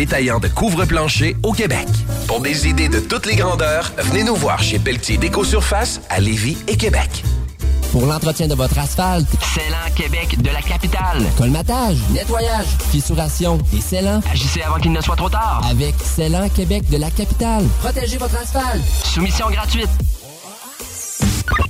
Détaillant de couvre-plancher au Québec. Pour des idées de toutes les grandeurs, venez nous voir chez Pelletier Déco-Surface à Lévis et Québec. Pour l'entretien de votre asphalte, Célan Québec de la capitale. colmatage, nettoyage, fissuration et scellant, Agissez avant qu'il ne soit trop tard. avec Scellant Québec de la capitale. Protégez votre asphalte. Soumission gratuite.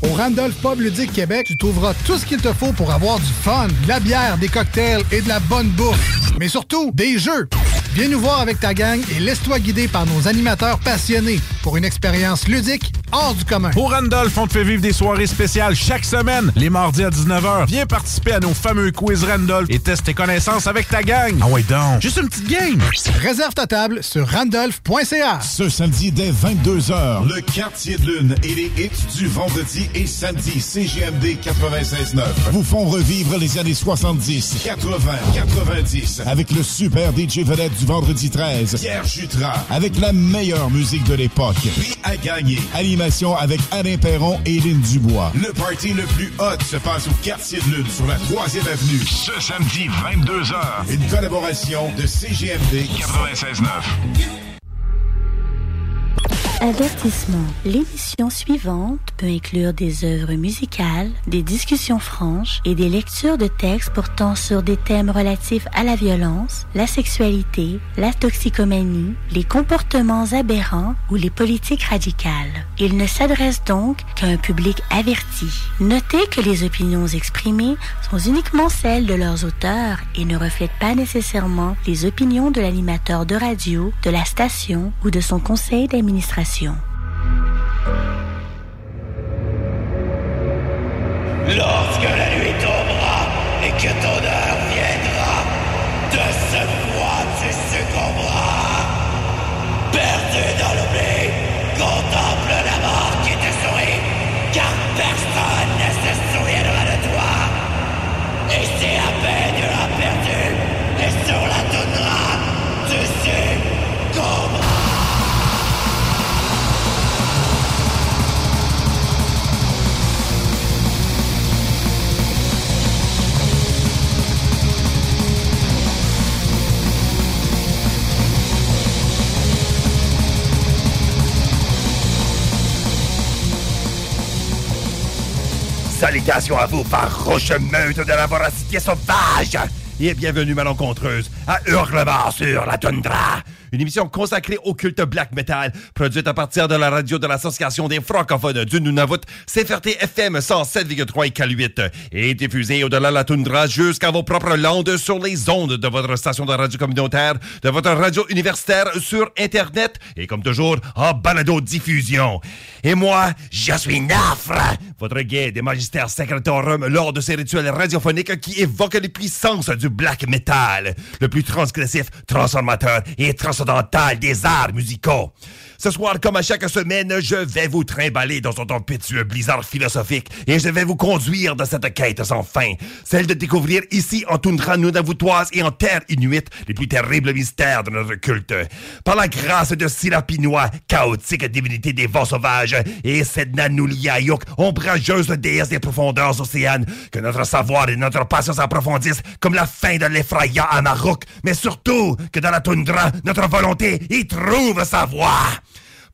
Au Randolph Pub Ludique Québec, tu trouveras tout ce qu'il te faut pour avoir du fun, de la bière, des cocktails et de la bonne bouffe. Mais surtout, des jeux. Viens nous voir avec ta gang et laisse-toi guider par nos animateurs passionnés pour une expérience ludique hors du commun. Au Randolph, on te fait vivre des soirées spéciales chaque semaine, les mardis à 19h. Viens participer à nos fameux quiz Randolph et teste tes connaissances avec ta gang. Ah ouais donc, juste une petite game. Réserve ta table sur randolph.ca. Ce samedi dès 22h, le quartier de lune et les hits du vendredi et samedi CGMD 96.9 vous font revivre les années 70, 80, 90 avec le super DJ vedette du vendredi 13, Pierre Jutras, avec la meilleure musique de l'époque. Prix à gagner. Animation avec Alain Perron et Lynn Dubois. Le party le plus hot se passe au quartier de lune sur la 3e avenue. Ce samedi 22h. Une collaboration de CGMD 96.9. Avertissement. L'émission suivante peut inclure des œuvres musicales, des discussions franches et des lectures de textes portant sur des thèmes relatifs à la violence, la sexualité, la toxicomanie, les comportements aberrants ou les politiques radicales. Il ne s'adresse donc qu'à un public averti. Notez que les opinions exprimées sont uniquement celles de leurs auteurs et ne reflètent pas nécessairement les opinions de l'animateur de radio, de la station ou de son conseil d'administration. Lorsque Salutations à vous, farouche meute de la voracité sauvage! Et bienvenue, malencontreuse, à Hurlement sur la toundra! Une émission consacrée au culte black metal, produite à partir de la radio de l'Association des francophones du Nunavut, CFRT FM 107,3 et K8, et diffusée au-delà de la toundra jusqu'à vos propres landes sur les ondes de votre station de radio communautaire, de votre radio universitaire sur Internet, et comme toujours, en balado-diffusion. Et moi, je suis Nafre, votre guide et magistère secretorum lors de ces rituels radiophoniques qui évoquent les puissances du black metal, le plus transgressif, transformateur et transcendantal des arts musicaux. Ce soir, comme à chaque semaine, je vais vous trimballer dans un tempétueux blizzard philosophique et je vais vous conduire dans cette quête sans fin, celle de découvrir ici en toundra nunavoutoise et en terre inuite les plus terribles mystères de notre culte. Par la grâce de Silapinois, chaotique divinité des vents sauvages, et Sedna Nuliayuk, ombrageuse déesse des profondeurs océanes, que notre savoir et notre passion s'approfondissent comme la fin de l'effrayant Amaruk, mais surtout que dans la toundra, notre volonté y trouve sa voie.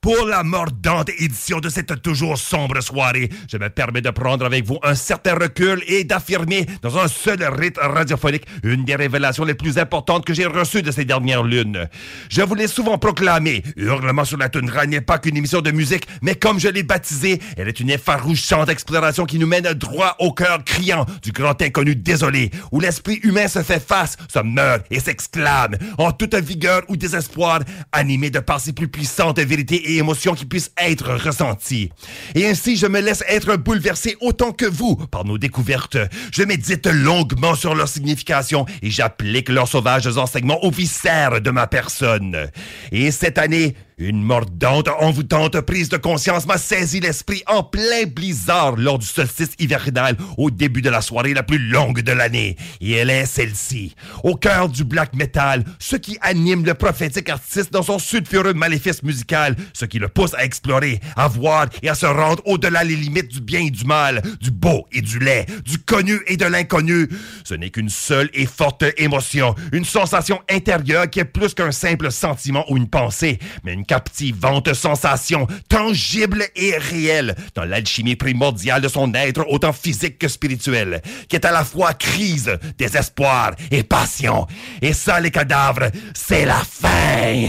Pour la mordante édition de cette toujours sombre soirée, je me permets de prendre avec vous un certain recul et d'affirmer dans un seul rythme radiophonique une des révélations les plus importantes que j'ai reçues de ces dernières lunes. Je vous l'ai souvent proclamé, Hurlement sur la toundra n'est pas qu'une émission de musique, mais comme je l'ai baptisée, elle est une effarouchante exploration qui nous mène droit au cœur criant du grand inconnu désolé, où l'esprit humain se fait face, se meurt et s'exclame en toute vigueur ou désespoir, animé de par ses plus puissantes vérités émotions qui puissent être ressenties. Et ainsi, je me laisse être bouleversé autant que vous par nos découvertes. Je médite longuement sur leur signification et j'applique leurs sauvages enseignements aux viscères de ma personne. Et cette année, une mordante, envoûtante prise de conscience m'a saisi l'esprit en plein blizzard lors du solstice hivernal au début de la soirée la plus longue de l'année. Et elle est celle-ci. Au cœur du black metal, ce qui anime le prophétique artiste dans son sulfureux maléfice musical, ce qui le pousse à explorer, à voir et à se rendre au-delà les limites du bien et du mal, du beau et du laid, du connu et de l'inconnu. Ce n'est qu'une seule et forte émotion, une sensation intérieure qui est plus qu'un simple sentiment ou une pensée, mais une captivante sensation, tangible et réelle, dans l'alchimie primordiale de son être, autant physique que spirituel, qui est à la fois crise, désespoir et passion. Et ça, les cadavres, c'est la fin.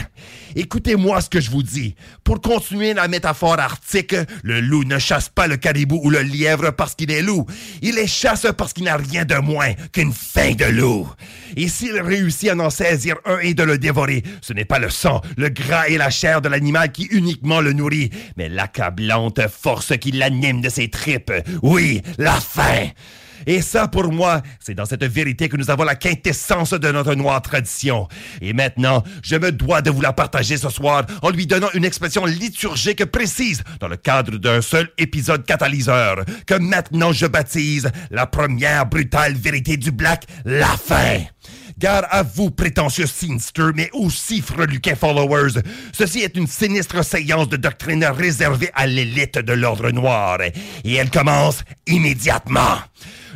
Écoutez-moi ce que je vous dis. Pour continuer la métaphore arctique, le loup ne chasse pas le caribou ou le lièvre parce qu'il est loup. Il les chasse parce qu'il n'a rien de moins qu'une faim de loup. Et s'il réussit à en saisir un et de le dévorer, ce n'est pas le sang, le gras et la chair de l'animal qui uniquement le nourrit, mais l'accablante force qui l'anime de ses tripes. Oui, la faim. Et ça, pour moi, c'est dans cette vérité que nous avons la quintessence de notre noire tradition. Et maintenant, je me dois de vous la partager ce soir en lui donnant une expression liturgique précise dans le cadre d'un seul épisode catalyseur que maintenant je baptise la première brutale vérité du Black, la fin. Gare à vous, prétentieux Sinister, mais aussi freluquins followers. Ceci est une sinistre séance de doctrine réservée à l'élite de l'ordre noir. Et elle commence immédiatement.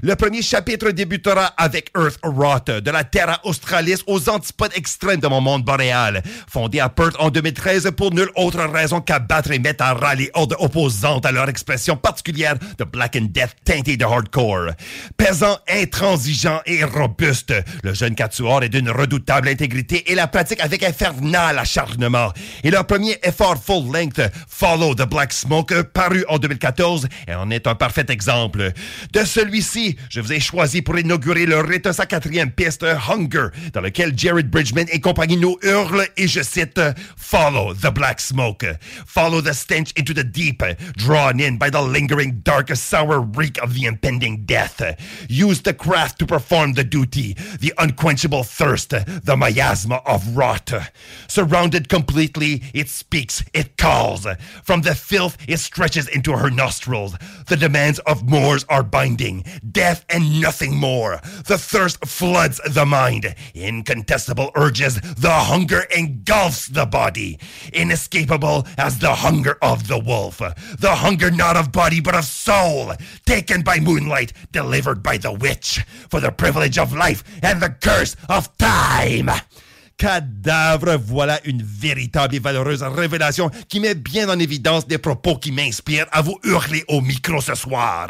Le premier chapitre débutera avec Earth Rot, de la Terra Australis aux antipodes extrêmes de mon monde boréal. Fondé à Perth en 2013 pour nulle autre raison qu'abattre et mettre à ras les hordes opposantes à leur expression particulière de Black and Death teinté de hardcore. Pesant, intransigeant et robuste, le jeune Quatuor est d'une redoutable intégrité et la pratique avec infernal acharnement. Et leur premier effort full-length, Follow the Black Smoke, paru en 2014, en est un parfait exemple. De celui-ci, je vous ai choisi pour inaugurer le rite sa quatrième piste, Hunger, dans lequel Jared Bridgman et compagnie nous hurlent, et je cite, Follow the black smoke. Follow the stench into the deep, drawn in by the lingering dark sour reek of the impending death. Use the craft to perform the duty, the unquenchable thirst, the miasma of rot. Surrounded completely, it speaks, it calls. From the filth, it stretches into her nostrils. The demands of Moors are binding death and nothing more. The thirst floods the mind. Incontestable urges, the hunger engulfs the body. Inescapable as the hunger of the wolf. The hunger not of body but of soul. Taken by moonlight, delivered by the witch. For the privilege of life and the curse of time. Cadavre, voilà une véritable et valeureuse révélation qui met bien en évidence des propos qui m'inspirent à vous hurler au micro ce soir.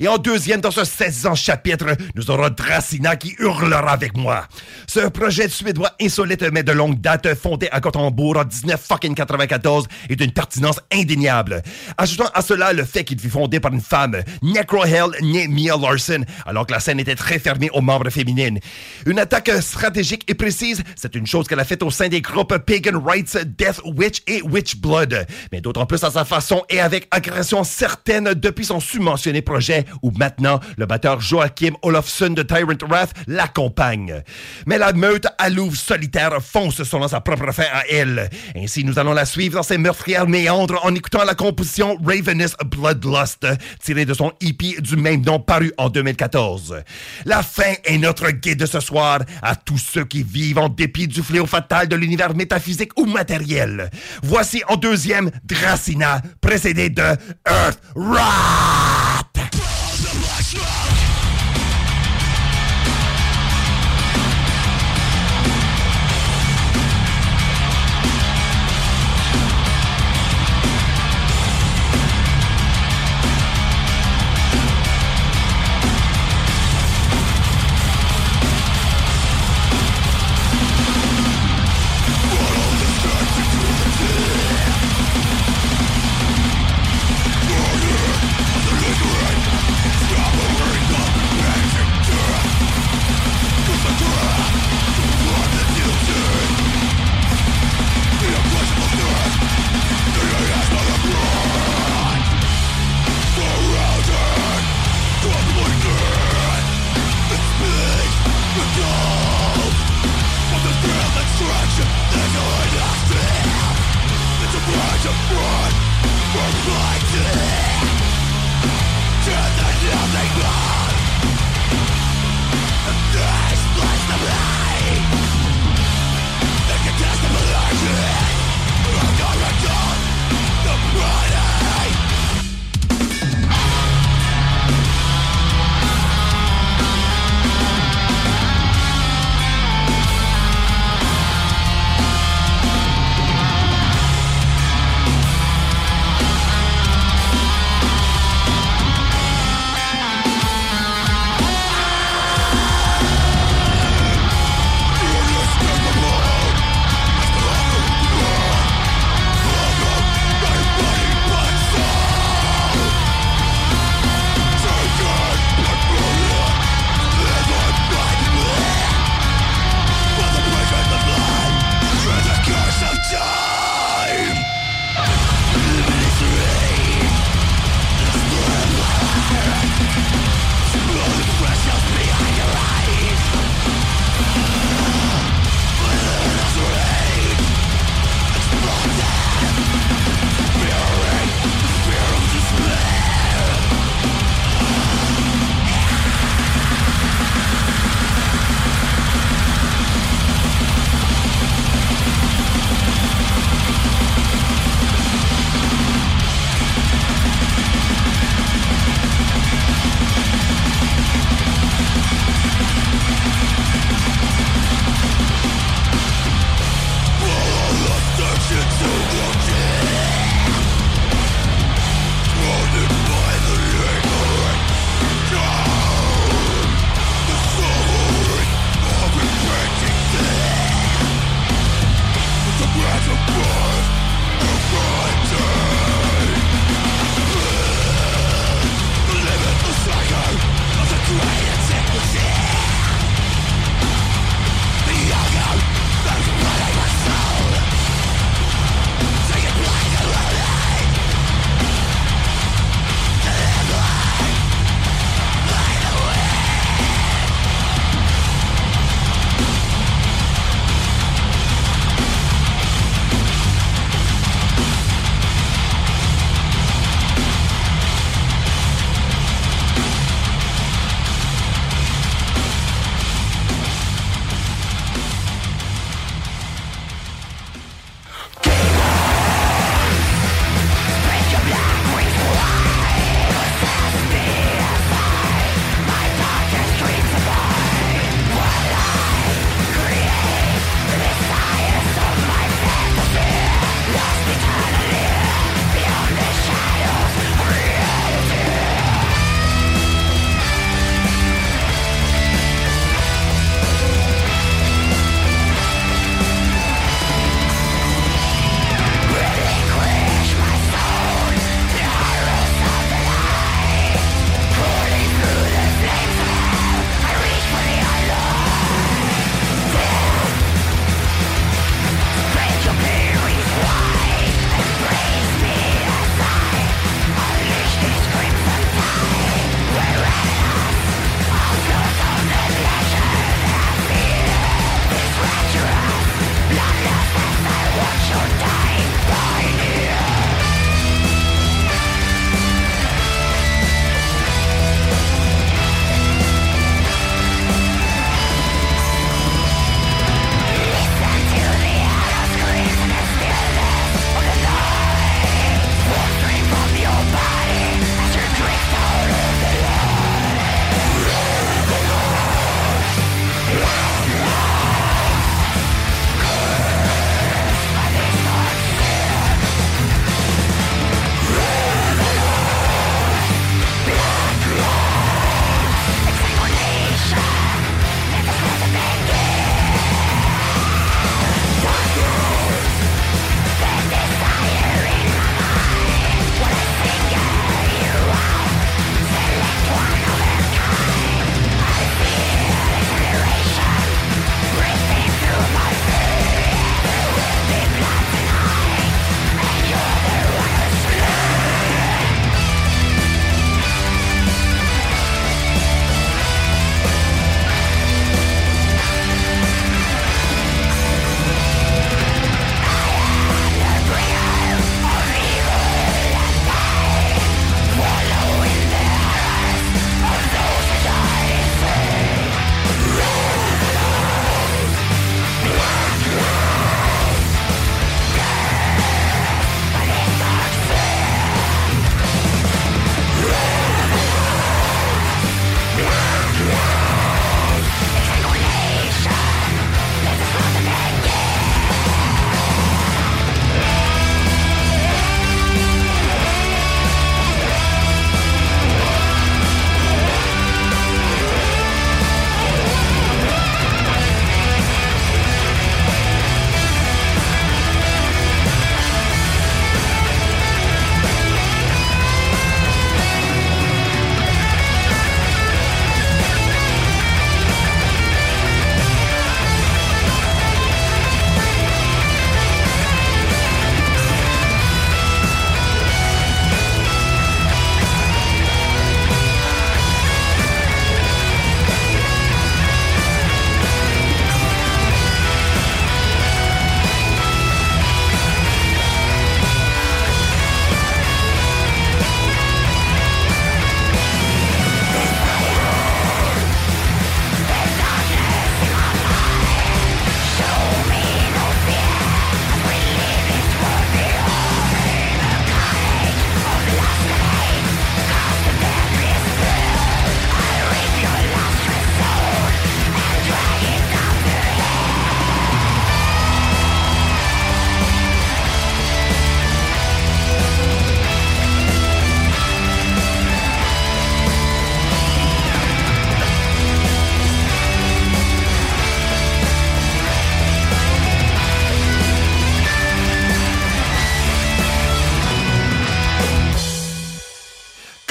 Et en deuxième, dans ce 16 ans chapitre, nous aurons Dracina qui hurlera avec moi. Ce projet suédois insolite mais de longue date, fondé à Gothenburg en 1994, est d'une pertinence indéniable. Ajoutant à cela le fait qu'il fut fondé par une femme, Necrohell née Mia Larson, alors que la scène était très fermée aux membres féminines. Une attaque stratégique et précise, c'est une chose qu'elle a faite au sein des groupes Pagan Rights, Death Witch et Witch Blood, mais d'autant plus à sa façon et avec agression certaine depuis son submentionné projet où maintenant le batteur Joachim Olofsson de Tyrant Wrath l'accompagne. Mais la meute à louve solitaire fonce selon sa propre fin à elle. Ainsi, nous allons la suivre dans ses meurtrières méandres en écoutant la composition Ravenous Bloodlust, tirée de son hippie du même nom paru en 2014. La fin est notre guide ce soir à tous ceux qui vivent en dépit du fléau fatal de l'univers métaphysique ou matériel. Voici en deuxième Dracina, précédé de Earth Rot!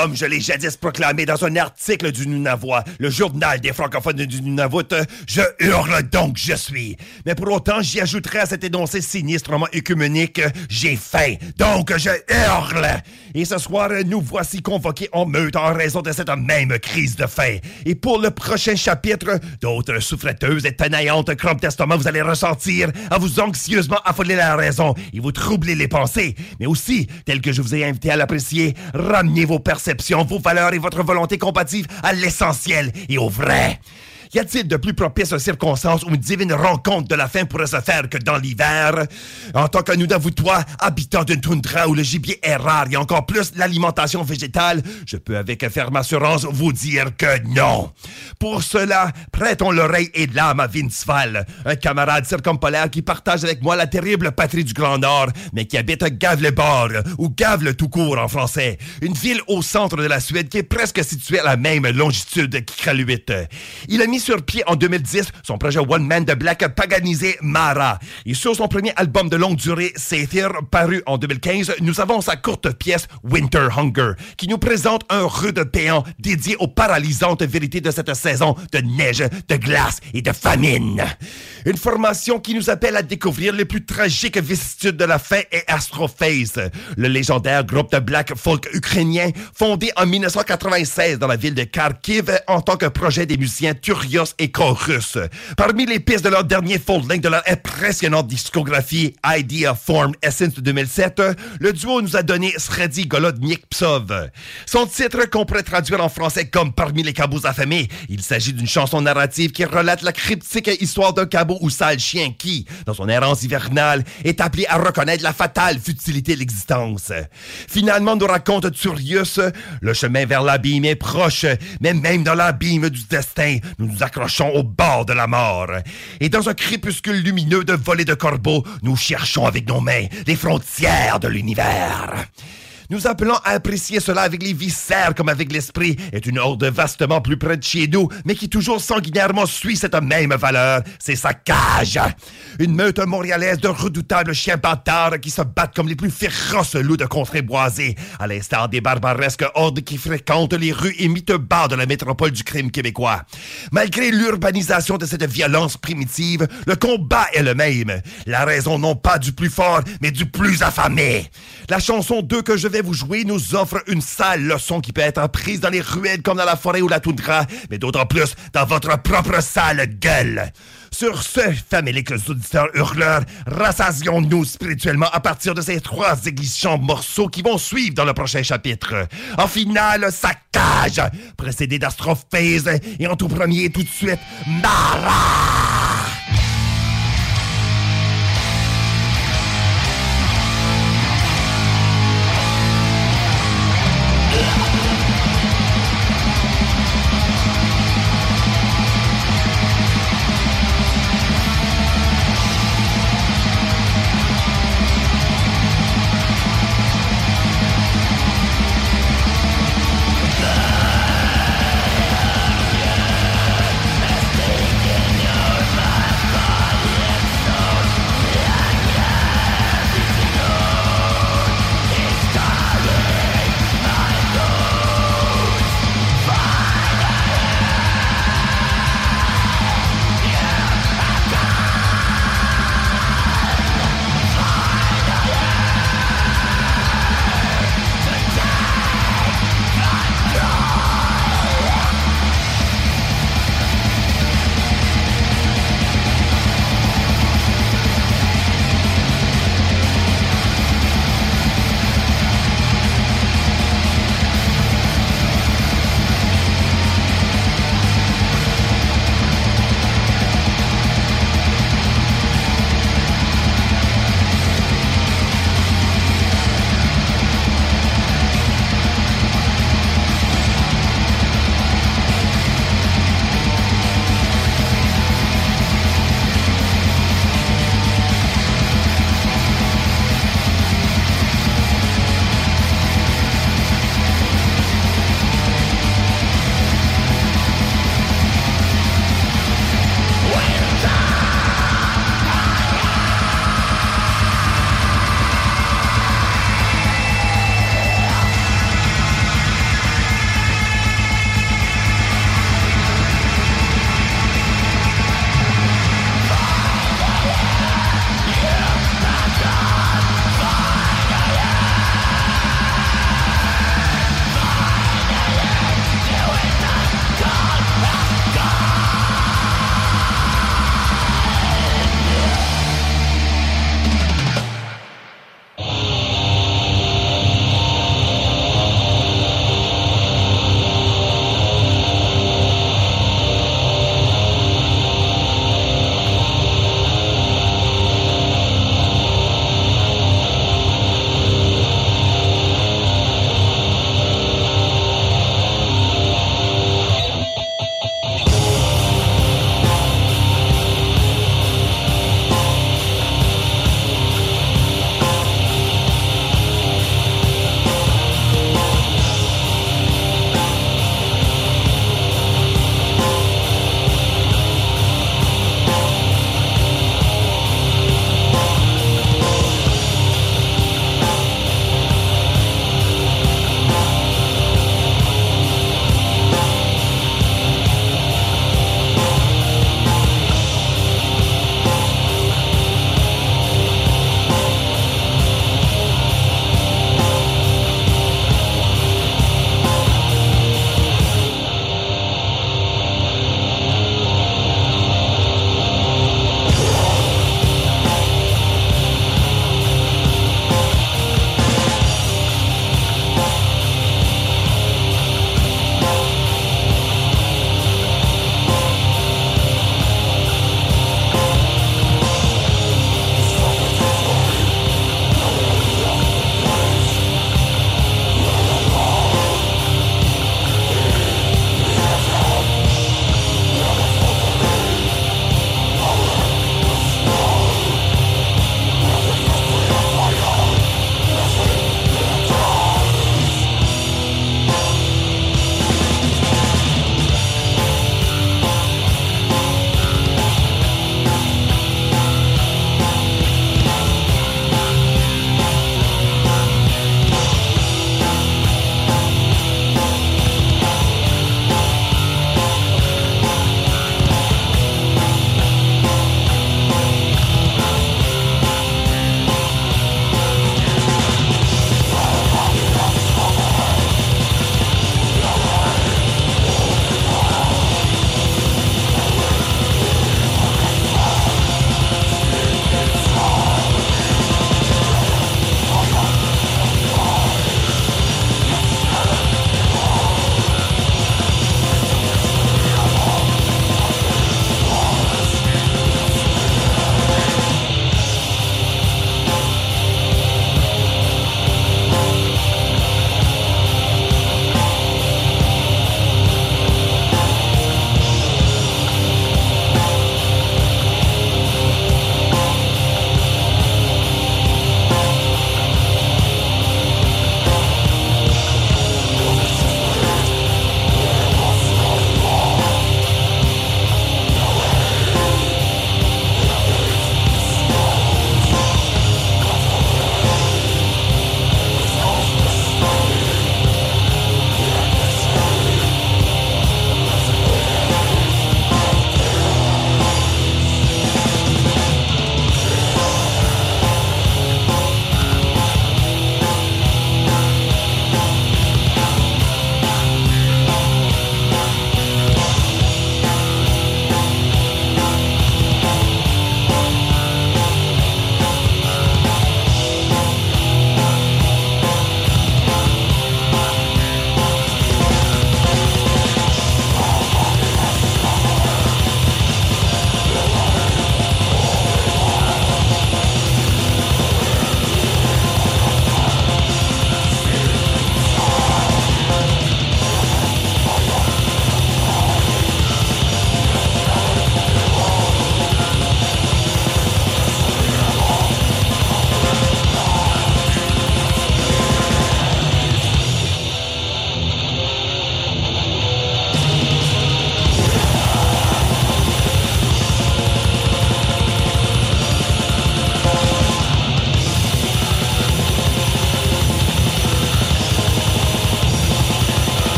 Comme je l'ai jadis proclamé dans un article du Nunavut, le journal des francophones du Nunavut, je hurle donc je suis. Mais pour autant, j'y ajouterai à cet énoncé sinistrement œcuménique, j'ai faim, donc je hurle. Et ce soir, nous voici convoqués en meute en raison de cette même crise de faim. Et pour le prochain chapitre, d'autres souffreteuses et tenaillantes crampes d'estomac vous allez ressentir à vous anxieusement affoler la raison et vous troubler les pensées. Mais aussi, tel que je vous ai invité à l'apprécier, ramenez vos perceptions, vos valeurs et votre volonté compatible à l'essentiel et au vrai. Y a-t-il de plus propice circonstances où une divine rencontre de la faim pourrait se faire que dans l'hiver? En tant que nous toi, habitant d'une toundra où le gibier est rare et encore plus l'alimentation végétale, je peux avec ferme assurance vous dire que non. Pour cela, prêtons l'oreille et l'âme à Vince Val, un camarade circumpolaire qui partage avec moi la terrible patrie du Grand Nord, mais qui habite Gavle-Bord, ou Gavle tout court en français, une ville au centre de la Suède qui est presque située à la même longitude qu'Ikraluit. Il sur pied en 2010 son projet One Man de Black paganisé Mara. Et sur son premier album de longue durée, Sathir, paru en 2015, nous avons sa courte pièce Winter Hunger, qui nous présente un rude péant dédié aux paralysantes vérités de cette saison de neige, de glace et de famine. Une formation qui nous appelle à découvrir les plus tragiques vicissitudes de la faim et Astrophase, le légendaire groupe de black folk ukrainien fondé en 1996 dans la ville de Kharkiv en tant que projet des musiciens Parmi les pistes de leur dernier full-length de leur impressionnante discographie Idea Form Essence de 2007, le duo nous a donné Sredi Golodnik Psov. Son titre qu'on pourrait traduire en français comme Parmi les cabots affamés, il s'agit d'une chanson narrative qui relate la cryptique histoire d'un cabot ou sale chien qui, dans son errance hivernale, est appelé à reconnaître la fatale futilité de l'existence. Finalement, nous raconte Turius, le chemin vers l'abîme est proche, mais même dans l'abîme du destin, nous nous accrochons au bord de la mort. Et dans un crépuscule lumineux de volées de corbeaux, nous cherchons avec nos mains les frontières de l'univers. Nous appelons à apprécier cela avec les viscères comme avec l'esprit, est une horde vastement plus près de chez nous, mais qui toujours sanguinairement suit cette même valeur. C'est sa cage. Une meute montréalaise de redoutables chiens bâtards qui se battent comme les plus féroces loups de contrées boisées, à l'instar des barbaresques hordes qui fréquentent les rues et bas de la métropole du crime québécois. Malgré l'urbanisation de cette violence primitive, le combat est le même. La raison non pas du plus fort, mais du plus affamé. La chanson 2 que je vais vous jouer nous offre une sale leçon qui peut être prise dans les ruelles comme dans la forêt ou la toundra, mais d'autant plus dans votre propre sale gueule. Sur ce, faméliques auditeurs hurleurs, rassasions-nous spirituellement à partir de ces trois églissants morceaux qui vont suivre dans le prochain chapitre. En finale, sa cage, précédé d'astrophèse et en tout premier, tout de suite, Mara!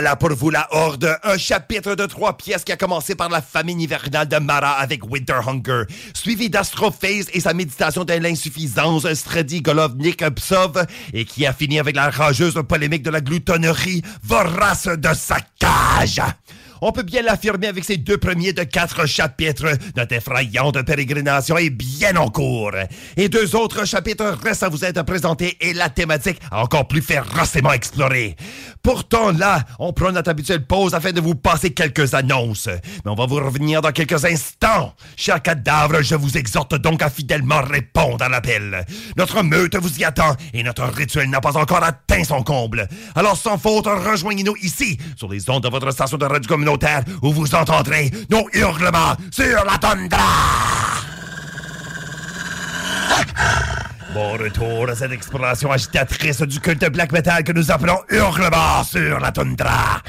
Voilà pour vous la Horde, un chapitre de trois pièces qui a commencé par la famine hivernale de Mara avec Winter Hunger, suivi d'Astrophase et sa méditation de l'insuffisance, Strady Golovnik Psov, et qui a fini avec la rageuse polémique de la gloutonnerie vorace de sa cage. On peut bien l'affirmer avec ces deux premiers de quatre chapitres. Notre effrayante pérégrination est bien en cours. Et deux autres chapitres restent à vous être présentés et la thématique encore plus férocement explorée. Pourtant, là, on prend notre habituelle pause afin de vous passer quelques annonces. Mais on va vous revenir dans quelques instants. Cher cadavre, je vous exhorte donc à fidèlement répondre à l'appel. Notre meute vous y attend et notre rituel n'a pas encore atteint son comble. Alors, sans faute, rejoignez-nous ici, sur les ondes de votre station de radio communautaire, où vous entendrez nos hurlements sur la tundra. Bon retour à cette exploration agitatrice du culte black metal que nous appelons Hurlement sur la toundra.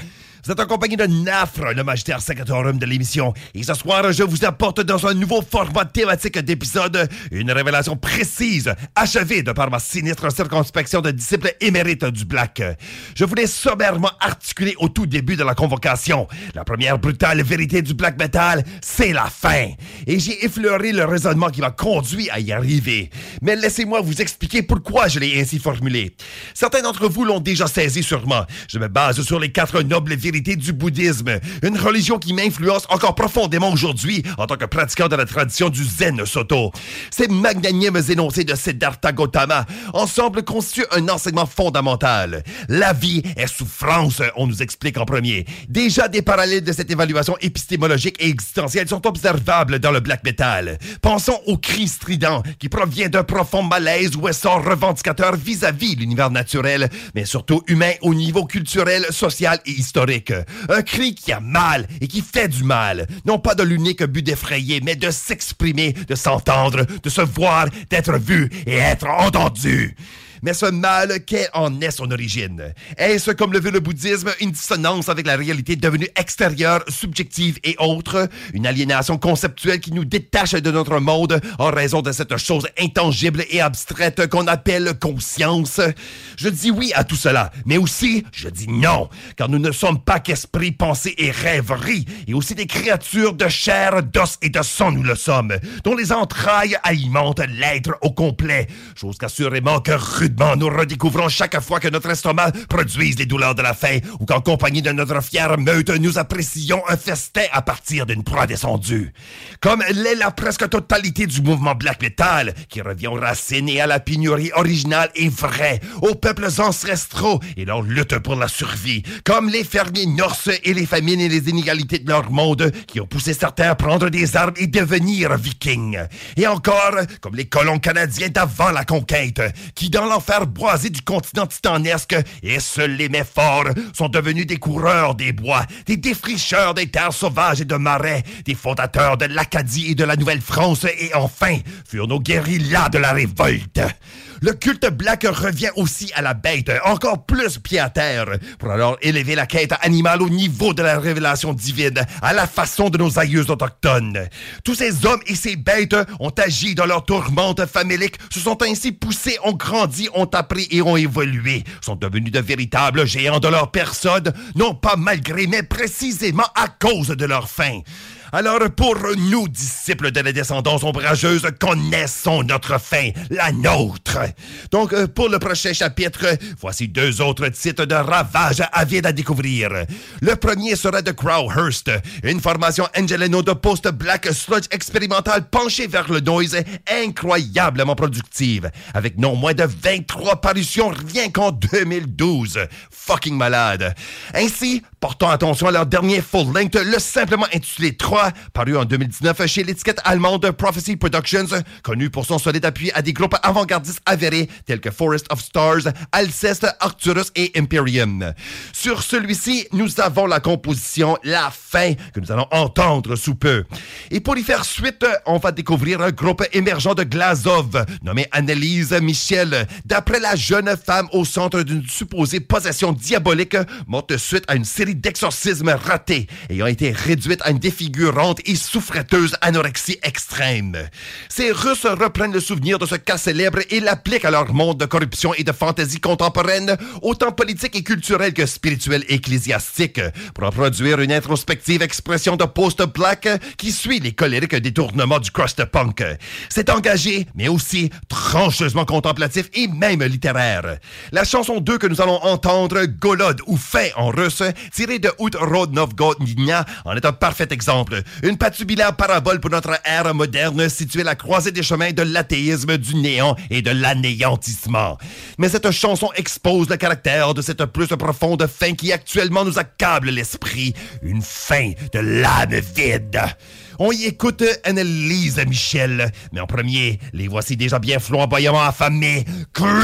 Vous êtes en compagnie de Nafre, le magistère secretorum de l'émission. Et ce soir, je vous apporte dans un nouveau format thématique d'épisode une révélation précise, achevée de par ma sinistre circonspection de disciple émérite du Black. Je voulais sommairement articuler au tout début de la convocation. La première brutale vérité du Black Metal, c'est la fin. Et j'ai effleuré le raisonnement qui m'a conduit à y arriver. Mais laissez-moi vous expliquer pourquoi je l'ai ainsi formulé. Certains d'entre vous l'ont déjà saisi sûrement. Je me base sur les quatre nobles vérités du bouddhisme, une religion qui m'influence encore profondément aujourd'hui en tant que pratiquant de la tradition du Zen Soto. Ces magnanimes énoncés de Siddhartha Gautama ensemble constituent un enseignement fondamental. La vie est souffrance, on nous explique en premier. Déjà, des parallèles de cette évaluation épistémologique et existentielle sont observables dans le black metal. Pensons au cri strident qui provient d'un profond malaise ou essor revendicateur vis-à-vis l'univers naturel, mais surtout humain au niveau culturel, social et historique. Un cri qui a mal et qui fait du mal, non pas de l'unique but d'effrayer, mais de s'exprimer, de s'entendre, de se voir, d'être vu et être entendu. Mais ce mal, quelle en est son origine? Est-ce, comme le veut le bouddhisme, une dissonance avec la réalité devenue extérieure, subjective et autre? Une aliénation conceptuelle qui nous détache de notre monde en raison de cette chose intangible et abstraite qu'on appelle conscience? Je dis oui à tout cela, mais aussi je dis non, car nous ne sommes pas qu'esprit, pensée et rêverie, et aussi des créatures de chair, d'os et de sang nous le sommes, dont les entrailles alimentent l'être au complet, chose qu'assurément que nous redécouvrons chaque fois que notre estomac produise les douleurs de la faim, ou qu'en compagnie de notre fière meute, nous apprécions un festin à partir d'une proie descendue. Comme l'est la presque totalité du mouvement black metal, qui revient aux racines et à la pénurie originale et vraie, aux peuples ancestraux et leur lutte pour la survie, comme les fermiers norses et les famines et les inégalités de leur monde qui ont poussé certains à prendre des armes et devenir vikings. Et encore, comme les colons canadiens d'avant la conquête, qui dans l'enfer boisé du continent titanesque, et seuls les mets sont devenus des coureurs des bois, des défricheurs des terres sauvages et de marais, des fondateurs de l'Acadie et de la Nouvelle-France, et enfin furent nos guérillas de la révolte. Le culte black revient aussi à la bête, encore plus pied à terre, pour alors élever la quête animale au niveau de la révélation divine, à la façon de nos aïeux autochtones. Tous ces hommes et ces bêtes ont agi dans leur tourmente famélique, se sont ainsi poussés, ont grandi, ont appris et ont évolué, sont devenus de véritables géants de leur personne, non pas malgré, mais précisément à cause de leur faim. Alors pour nous, disciples de la descendance ombrageuse, connaissons notre fin, la nôtre. Donc euh, pour le prochain chapitre, voici deux autres titres de ravage avides à découvrir. Le premier sera de Crowhurst, une formation Angelino de post-black sludge expérimental penchée vers le noise incroyablement productive, avec non moins de 23 parutions rien qu'en 2012. Fucking malade. Ainsi, portons attention à leur dernier full-length, le simplement intitulé 3 paru en 2019 chez l'étiquette allemande Prophecy Productions, connu pour son solide appui à des groupes avant-gardistes avérés tels que Forest of Stars, Alceste, Arcturus et Imperium. Sur celui-ci, nous avons la composition La Fin que nous allons entendre sous peu. Et pour y faire suite, on va découvrir un groupe émergent de Glazov, nommé Annelise Michel, d'après la jeune femme au centre d'une supposée possession diabolique, morte suite à une série d'exorcismes ratés, ayant été réduite à une défigure et souffreteuse anorexie extrême. Ces Russes reprennent le souvenir de ce cas célèbre et l'appliquent à leur monde de corruption et de fantaisie contemporaine, autant politique et culturelle que spirituelle et ecclésiastique, pour en produire une introspective expression de post-black qui suit les colériques détournements du crust punk. C'est engagé, mais aussi trancheusement contemplatif et même littéraire. La chanson 2 que nous allons entendre, Golod ou Fait en russe, tirée de Out Rodnovgodnia, en est un parfait exemple. Une patubulaire parabole pour notre ère moderne située à la croisée des chemins de l'athéisme, du néant et de l'anéantissement. Mais cette chanson expose le caractère de cette plus profonde fin qui actuellement nous accable l'esprit. Une fin de l'âme vide. On y écoute Annelise Michel, mais en premier, les voici déjà bien flamboyamment affamés. Crowhurst.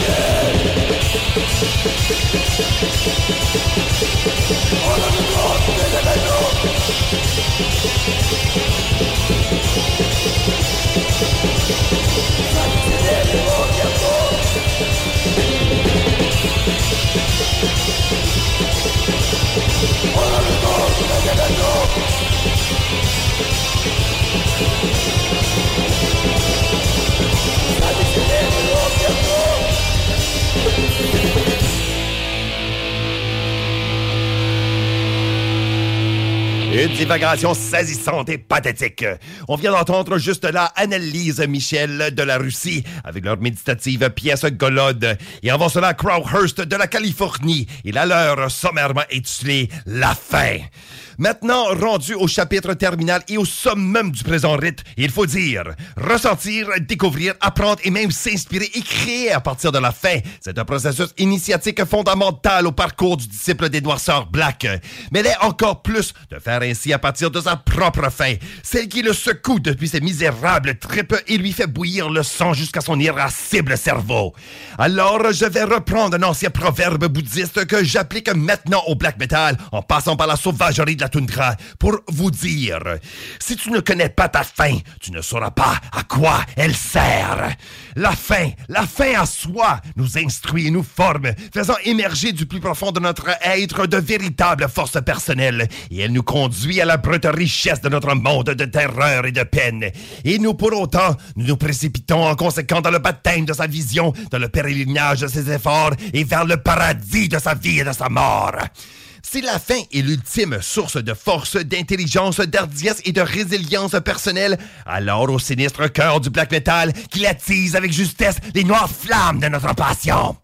Yeah! Une divagation saisissante et pathétique. On vient d'entendre juste là Annelise Michel de la Russie avec leur méditative pièce Golode. Et avant cela, Crowhurst de la Californie. Et la leur sommairement intitulée La fin. Maintenant, rendu au chapitre terminal et au summum du présent rite, il faut dire, ressentir, découvrir, apprendre et même s'inspirer et créer à partir de la fin. C'est un processus initiatique fondamental au parcours du disciple noirceurs Black. Mais il est encore plus de faire ainsi à partir de sa propre fin, celle qui le secoue depuis ses misérables tripes et lui fait bouillir le sang jusqu'à son irascible cerveau. Alors, je vais reprendre un ancien proverbe bouddhiste que j'applique maintenant au black metal en passant par la sauvagerie de la pour vous dire, si tu ne connais pas ta fin, tu ne sauras pas à quoi elle sert. La fin, la fin à soi, nous instruit et nous forme, faisant émerger du plus profond de notre être de véritables forces personnelles, et elle nous conduit à la brute richesse de notre monde de terreur et de peine. Et nous, pour autant, nous nous précipitons en conséquent dans le baptême de sa vision, dans le pèlerinage de ses efforts, et vers le paradis de sa vie et de sa mort. Si la fin est l'ultime source de force, d'intelligence, d'ardiesse et de résilience personnelle, alors au sinistre cœur du black metal qu'il attise avec justesse les noires flammes de notre passion.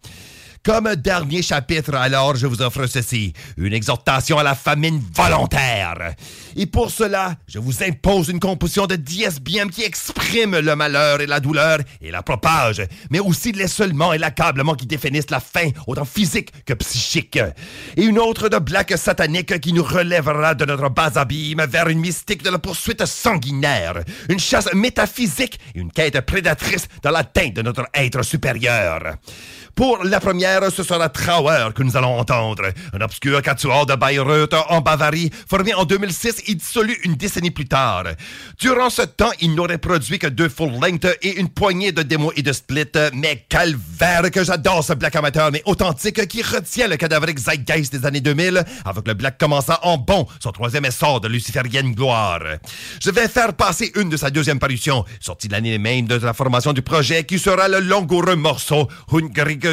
Comme dernier chapitre, alors, je vous offre ceci, une exhortation à la famine volontaire. Et pour cela, je vous impose une composition de dièse bien qui exprime le malheur et la douleur et la propage, mais aussi l'essolement et l'accablement qui définissent la fin, autant physique que psychique. Et une autre de black satanique qui nous relèvera de notre bas abîme vers une mystique de la poursuite sanguinaire, une chasse métaphysique et une quête prédatrice dans l'atteinte de notre être supérieur. Pour la première, ce sera Trauer que nous allons entendre, un obscur quatuor de Bayreuth en Bavarie, formé en 2006 et dissolu une décennie plus tard. Durant ce temps, il n'aurait produit que deux full-length et une poignée de démos et de splits, mais calvaire que j'adore ce black amateur, mais authentique, qui retient le cadavérique zeitgeist des années 2000, avec le black commençant en bon son troisième essor de luciférienne gloire. Je vais faire passer une de sa deuxième parution, sortie l'année même de la formation du projet, qui sera le langoureux morceau Hungrig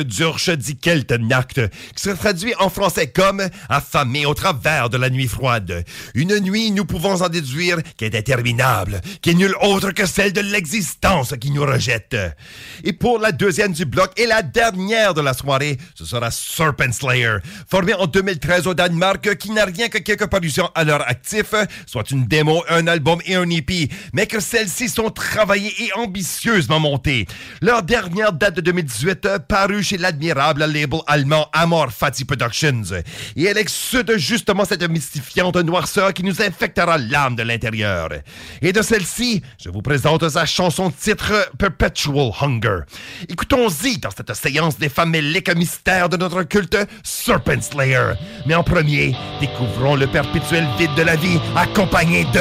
Keltenacht, qui se traduit en français comme affamé au travers de la nuit froide. Une nuit, nous pouvons en déduire, qui est interminable, qui est nulle autre que celle de l'existence qui nous rejette. Et pour la deuxième du bloc et la dernière de la soirée, ce sera Serpent Slayer, formé en 2013 au Danemark, qui n'a rien que quelques parutions à leur actif, soit une démo, un album et un EP, mais que celles-ci sont travaillées et ambitieusement montées. Leur dernière date de 2018 parut chez l'admirable label allemand Amor Fati Productions. Et elle exude justement cette mystifiante noirceur qui nous infectera l'âme de l'intérieur. Et de celle-ci, je vous présente sa chanson titre Perpetual Hunger. Écoutons-y dans cette séance des faméliques mystères de notre culte Serpent Slayer. Mais en premier, découvrons le perpétuel vide de la vie accompagné de.